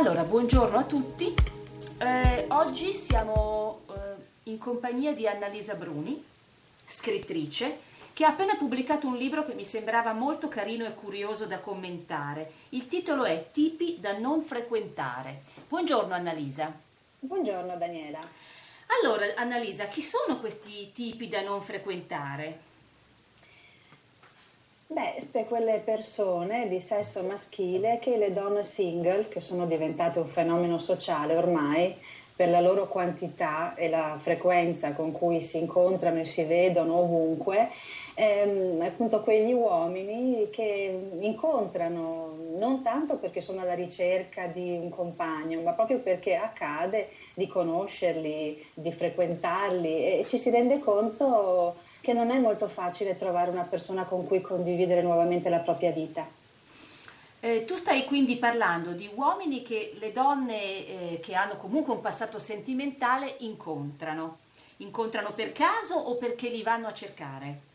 Allora, buongiorno a tutti. Eh, oggi siamo eh, in compagnia di Annalisa Bruni, scrittrice, che ha appena pubblicato un libro che mi sembrava molto carino e curioso da commentare. Il titolo è Tipi da non frequentare. Buongiorno Annalisa. Buongiorno Daniela. Allora, Annalisa, chi sono questi tipi da non frequentare? Beh, sono quelle persone di sesso maschile che le donne single, che sono diventate un fenomeno sociale ormai, per la loro quantità e la frequenza con cui si incontrano e si vedono ovunque, ehm, appunto quegli uomini che incontrano non tanto perché sono alla ricerca di un compagno, ma proprio perché accade di conoscerli, di frequentarli e ci si rende conto che non è molto facile trovare una persona con cui condividere nuovamente la propria vita. Eh, tu stai quindi parlando di uomini che le donne eh, che hanno comunque un passato sentimentale incontrano. Incontrano sì. per caso o perché li vanno a cercare?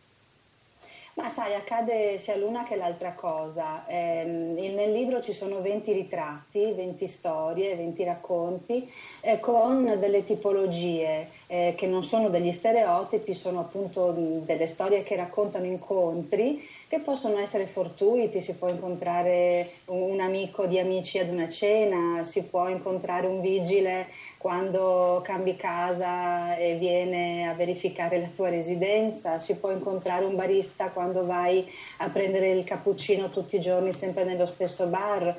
Sai, accade sia l'una che l'altra cosa. Eh, nel libro ci sono 20 ritratti, 20 storie, 20 racconti eh, con delle tipologie eh, che non sono degli stereotipi, sono appunto delle storie che raccontano incontri che possono essere fortuiti, si può incontrare un amico di amici ad una cena, si può incontrare un vigile quando cambi casa e viene a verificare la tua residenza, si può incontrare un barista quando vai a prendere il cappuccino tutti i giorni sempre nello stesso bar.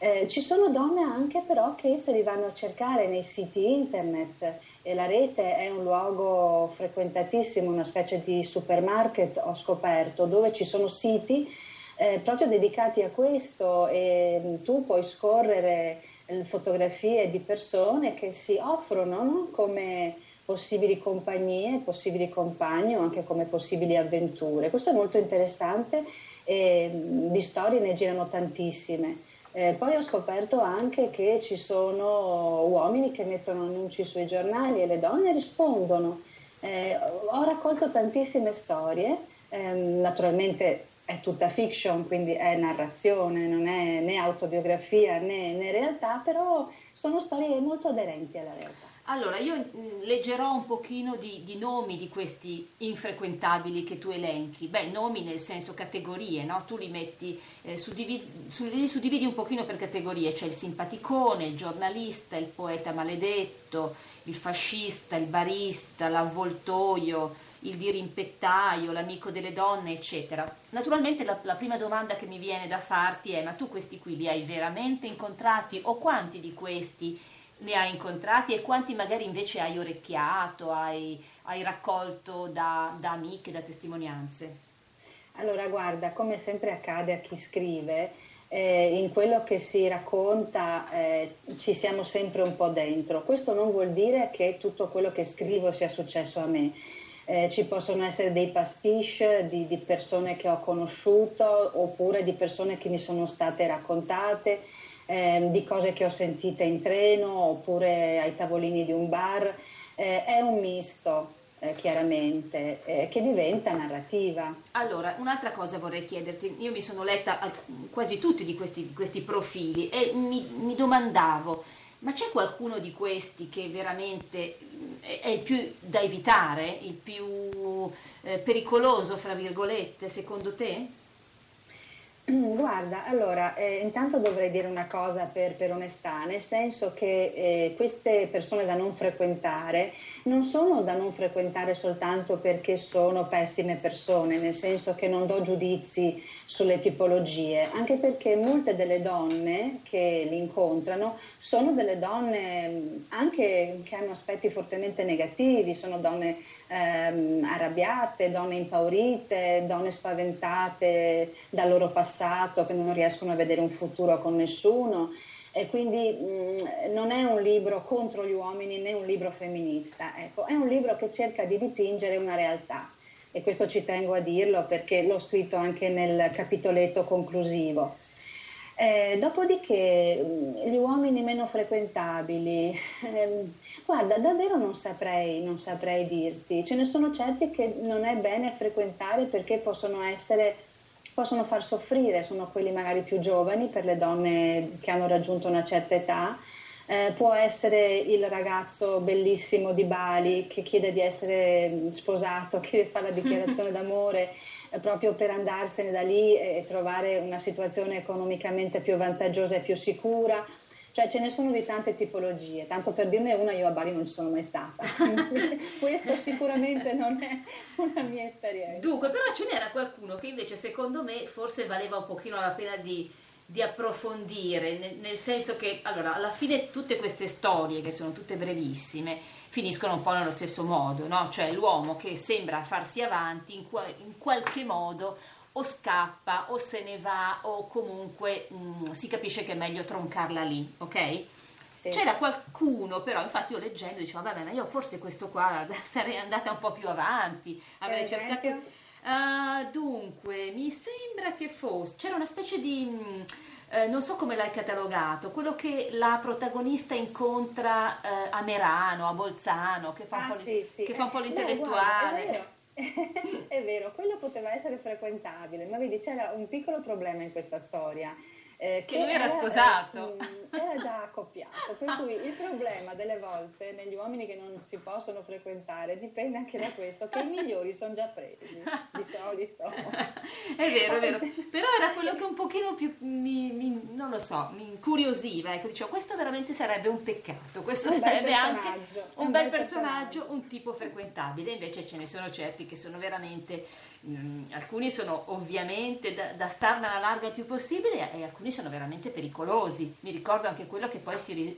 Eh, ci sono donne anche però che se li vanno a cercare nei siti internet e la rete è un luogo frequentatissimo, una specie di supermarket ho scoperto, dove ci sono siti eh, proprio dedicati a questo e tu puoi scorrere fotografie di persone che si offrono no? come possibili compagnie, possibili compagni o anche come possibili avventure. Questo è molto interessante e di storie ne girano tantissime. Eh, poi ho scoperto anche che ci sono uomini che mettono annunci sui giornali e le donne rispondono. Eh, ho raccolto tantissime storie, eh, naturalmente è tutta fiction, quindi è narrazione, non è né autobiografia né, né realtà, però sono storie molto aderenti alla realtà. Allora, io mm, leggerò un pochino di, di, nomi di questi infrequentabili che tu elenchi. Beh, nomi nel senso categorie, no? Tu li metti, eh, suddividi, li suddividi un pochino per categorie, c'è il simpaticone, il giornalista, il poeta maledetto, il fascista, il barista, l'avvoltoio, il dirimpettaio, l'amico delle donne, eccetera. Naturalmente la, la prima domanda che mi viene da farti è, ma tu questi qui li hai veramente incontrati o quanti di questi ne hai incontrati e quanti magari invece hai orecchiato, hai, hai raccolto da, da amiche, da testimonianze? Allora, guarda, come sempre accade a chi scrive, eh, in quello che si racconta eh, ci siamo sempre un po' dentro. Questo non vuol dire che tutto quello che scrivo sia successo a me. Eh, ci possono essere dei pastiche di, di, persone che ho conosciuto oppure di persone che mi sono state raccontate eh, di cose che ho sentite in treno oppure ai tavolini di un bar. Eh, è un misto. Eh, chiaramente, eh, che diventa narrativa. Allora, un'altra cosa vorrei chiederti, io mi sono letta quasi tutti di questi, di questi profili e mi, mi, domandavo, ma c'è qualcuno di questi che veramente è, è il più da evitare, il più eh, pericoloso, fra virgolette, secondo te? Mm, guarda, allora, eh, intanto dovrei dire una cosa per, per onestà, nel senso che eh, queste persone da non frequentare non sono da non frequentare soltanto perché sono pessime persone, nel senso che non do giudizi sulle tipologie, anche perché molte delle donne che li incontrano sono delle donne mm, anche che hanno aspetti fortemente negativi, sono donne ehm, arrabbiate, donne impaurite, donne spaventate dal loro passato, che non riescono a vedere un futuro con nessuno. E quindi mh, mm, non è un libro contro gli uomini né un libro femminista, ecco, è un libro che cerca di dipingere una realtà e questo ci tengo a dirlo perché l'ho scritto anche nel capitoletto conclusivo. Eh, dopodiché mm, gli uomini meno frequentabili, ehm, guarda, davvero non saprei, non saprei dirti, ce ne sono certi che non è bene frequentare perché possono essere possono far soffrire, sono quelli magari più giovani per le donne che hanno raggiunto una certa età. Eh, può essere il ragazzo bellissimo di Bali che chiede di essere sposato, che fa la dichiarazione d'amore. eh, proprio per andarsene da lì e trovare una situazione economicamente più vantaggiosa e più sicura cioè ce ne sono di tante tipologie, tanto per dirne una io a Bali non ci sono mai stata, questo sicuramente non è una mia esperienza. Dunque, però ce n'era qualcuno che invece secondo me forse valeva un pochino la pena di, di approfondire, nel, senso che allora alla fine tutte queste storie, che sono tutte brevissime, finiscono un po' nello stesso modo, no? cioè l'uomo che sembra farsi avanti in, qua, in qualche modo o scappa o se ne va o comunque mh, mm, si capisce che è meglio troncarla lì, ok? Sì. C'era qualcuno, però, infatti io leggendo dicevo, vabbè, ma io forse questo qua sarei andata un po' più avanti, avrei cercato... Uh, dunque, mi sembra che fosse... C'era una specie di... Mh, mm, eh, non so come l'hai catalogato, quello che la protagonista incontra eh, a Merano, a Bolzano, che fa, ah, un, po sì, sì. Che fa un po' l'intellettuale. No, guarda, è vero, quello poteva essere frequentabile, ma vedi c'era un piccolo problema in questa storia eh, che, lui era, sposato. Era, era già per cui il problema delle volte negli uomini che non si possono frequentare dipende anche da questo, che i migliori sono già presi, di solito. è vero, è vero, però era quello che un pochino più, mi, mi, non lo so, mi incuriosiva, ecco, dicevo, questo veramente sarebbe un peccato, questo un sarebbe anche un, un bel personaggio, personaggio, un tipo frequentabile, invece ce ne sono certi che sono veramente Mm, alcuni sono ovviamente da, da starne alla larga il più possibile e alcuni sono veramente pericolosi. Mi ricordo anche quello che poi si,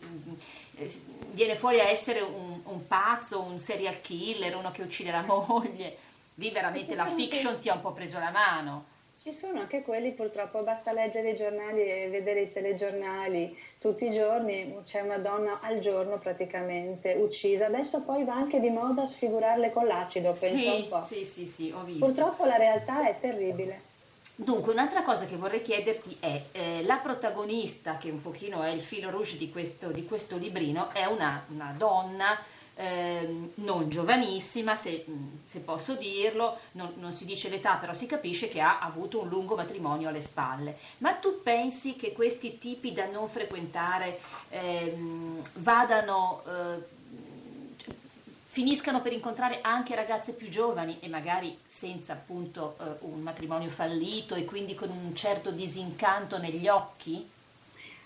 viene fuori a essere un, un, pazzo, un serial killer, uno che uccide la moglie. Lì veramente la fiction ti ha un po' preso la mano. Ci sono anche quelli, purtroppo basta leggere i giornali e vedere i telegiornali tutti i giorni, c'è una donna al giorno praticamente uccisa, adesso poi va anche di moda sfigurarle con l'acido, penso sì, un po'. Sì, sì, sì, ho visto. Purtroppo la realtà è terribile. Dunque, un'altra cosa che vorrei chiederti è, eh, la protagonista, che un pochino è il filo rouge di questo, di questo librino, è una, una donna eh, non giovanissima, se, se posso dirlo, non, non, si dice l'età, però si capisce che ha avuto un lungo matrimonio alle spalle. Ma tu pensi che questi tipi da non frequentare eh, vadano... Finiscano per incontrare anche ragazze più giovani e magari senza appunto eh, un matrimonio fallito e quindi con un certo disincanto negli occhi?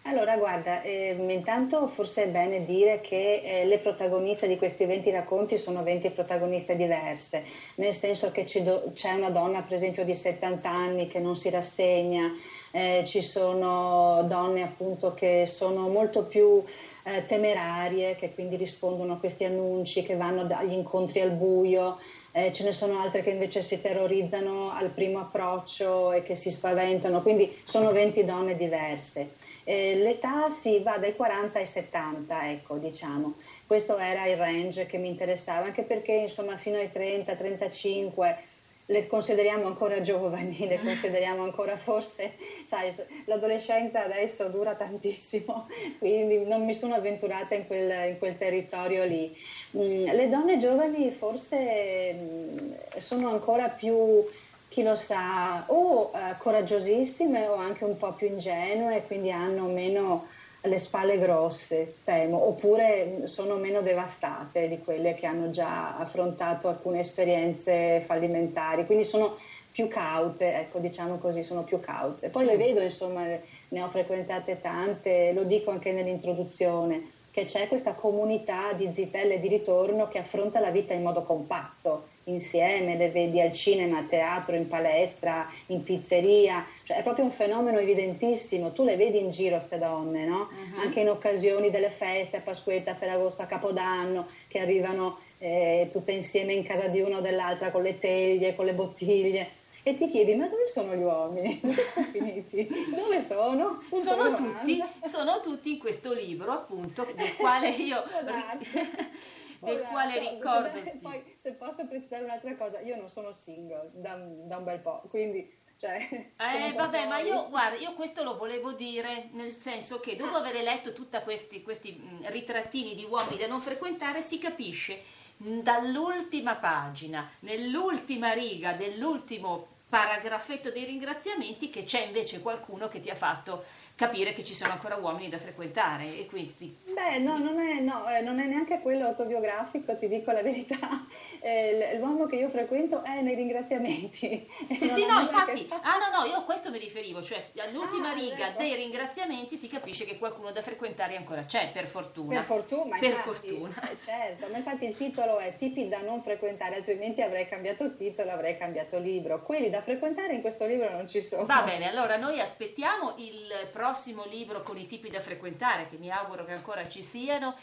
Allora, guarda, eh, intanto forse è bene dire che eh, le protagoniste di questi 20 racconti sono 20 protagoniste diverse, nel senso che c'è una donna, per esempio, di 70 anni che non si rassegna, eh, ci sono donne appunto che sono molto più eh, temerarie, che quindi rispondono a questi annunci, che vanno agli incontri al buio. Eh, ce ne sono altre che invece si terrorizzano al primo approccio e che si spaventano, quindi sono 20 donne diverse. Eh, l'età si va dai 40 ai 70, ecco, diciamo. Questo era il range che mi interessava, anche perché insomma fino ai 30, 35 le consideriamo ancora giovani, le consideriamo ancora forse, sai, l'adolescenza adesso dura tantissimo, quindi non mi sono avventurata in quel, in quel territorio lì. Mm, le donne giovani forse mm, sono ancora più chi lo sa, o eh, coraggiosissime o anche un po' più ingenue, quindi hanno meno le spalle grosse, temo, oppure sono meno devastate di quelle che hanno già affrontato alcune esperienze fallimentari, quindi sono più caute, ecco diciamo così, sono più caute. Poi le mm. vedo, insomma, ne ho frequentate tante, lo dico anche nell'introduzione, che c'è questa comunità di zitelle di ritorno che affronta la vita in modo compatto insieme, le vedi al cinema, a teatro, in palestra, in pizzeria, cioè è proprio un fenomeno evidentissimo, tu le vedi in giro queste donne, no? uh-huh. anche in occasioni delle feste, a Pasquetta, a Ferragosto, a Capodanno, che arrivano eh, tutte insieme in casa di una o dell'altra con le teglie, con le bottiglie e ti chiedi ma dove sono gli uomini? Dove sono finiti? Dove sono? Sono tutti, sono tutti, in questo libro appunto del quale io del esatto. quale ricordo. Cioè, poi, se posso precisare un'altra cosa, io non sono single da, da un bel po', quindi. Cioè, eh, vabbè, ma io, guarda, io questo lo volevo dire nel senso che dopo aver letto tutti questi, questi ritrattini di uomini da non frequentare, si capisce dall'ultima pagina, nell'ultima riga dell'ultimo paragrafetto dei ringraziamenti che c'è invece qualcuno che ti ha fatto capire che ci sono ancora uomini da frequentare e quindi... Beh, no, non è, no, eh, non è neanche quello autobiografico, ti dico la verità. Eh, l'uomo che io frequento è nei ringraziamenti. Sì, sì, no, infatti, fa... ah no, no, io a questo mi riferivo, cioè all'ultima ah, riga ecco. dei ringraziamenti si capisce che qualcuno da frequentare ancora c'è, per fortuna. Per fortuna, per infatti, fortuna. Eh, certo, ma infatti il titolo è Tipi da non frequentare, altrimenti avrei cambiato titolo, avrei cambiato libro. Quelli da frequentare in questo libro non ci sono. Va bene, allora noi aspettiamo il prossimo libro con i tipi da frequentare, che mi auguro che ancora ci siano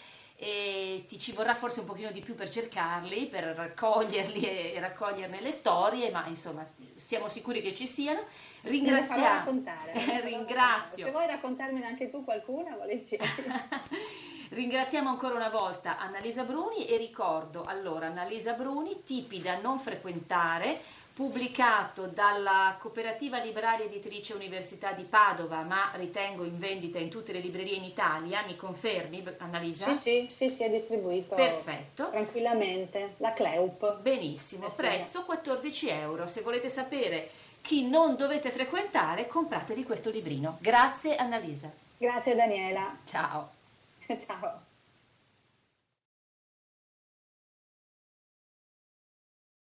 e ti ci vorrà forse un pochino di più per cercarli, per raccoglierli e raccoglierne le storie, ma insomma siamo sicuri che ci siano. Ringraziamo. raccontare. Ringrazio. Se vuoi raccontarmene anche tu qualcuna, volentieri. Ringraziamo ancora una volta Annalisa Bruni e ricordo allora Annalisa Bruni, tipi da non frequentare, pubblicato dalla Cooperativa Libraria Editrice Università di Padova, ma ritengo in vendita in tutte le librerie in Italia. Mi confermi, Annalisa? Sì, sì, sì, sì è distribuito Perfetto. tranquillamente. La Cleup. Benissimo, eh, prezzo 14 euro. Se volete sapere chi non dovete frequentare, compratevi questo librino. Grazie Annalisa. Grazie Daniela. Ciao. Ciao.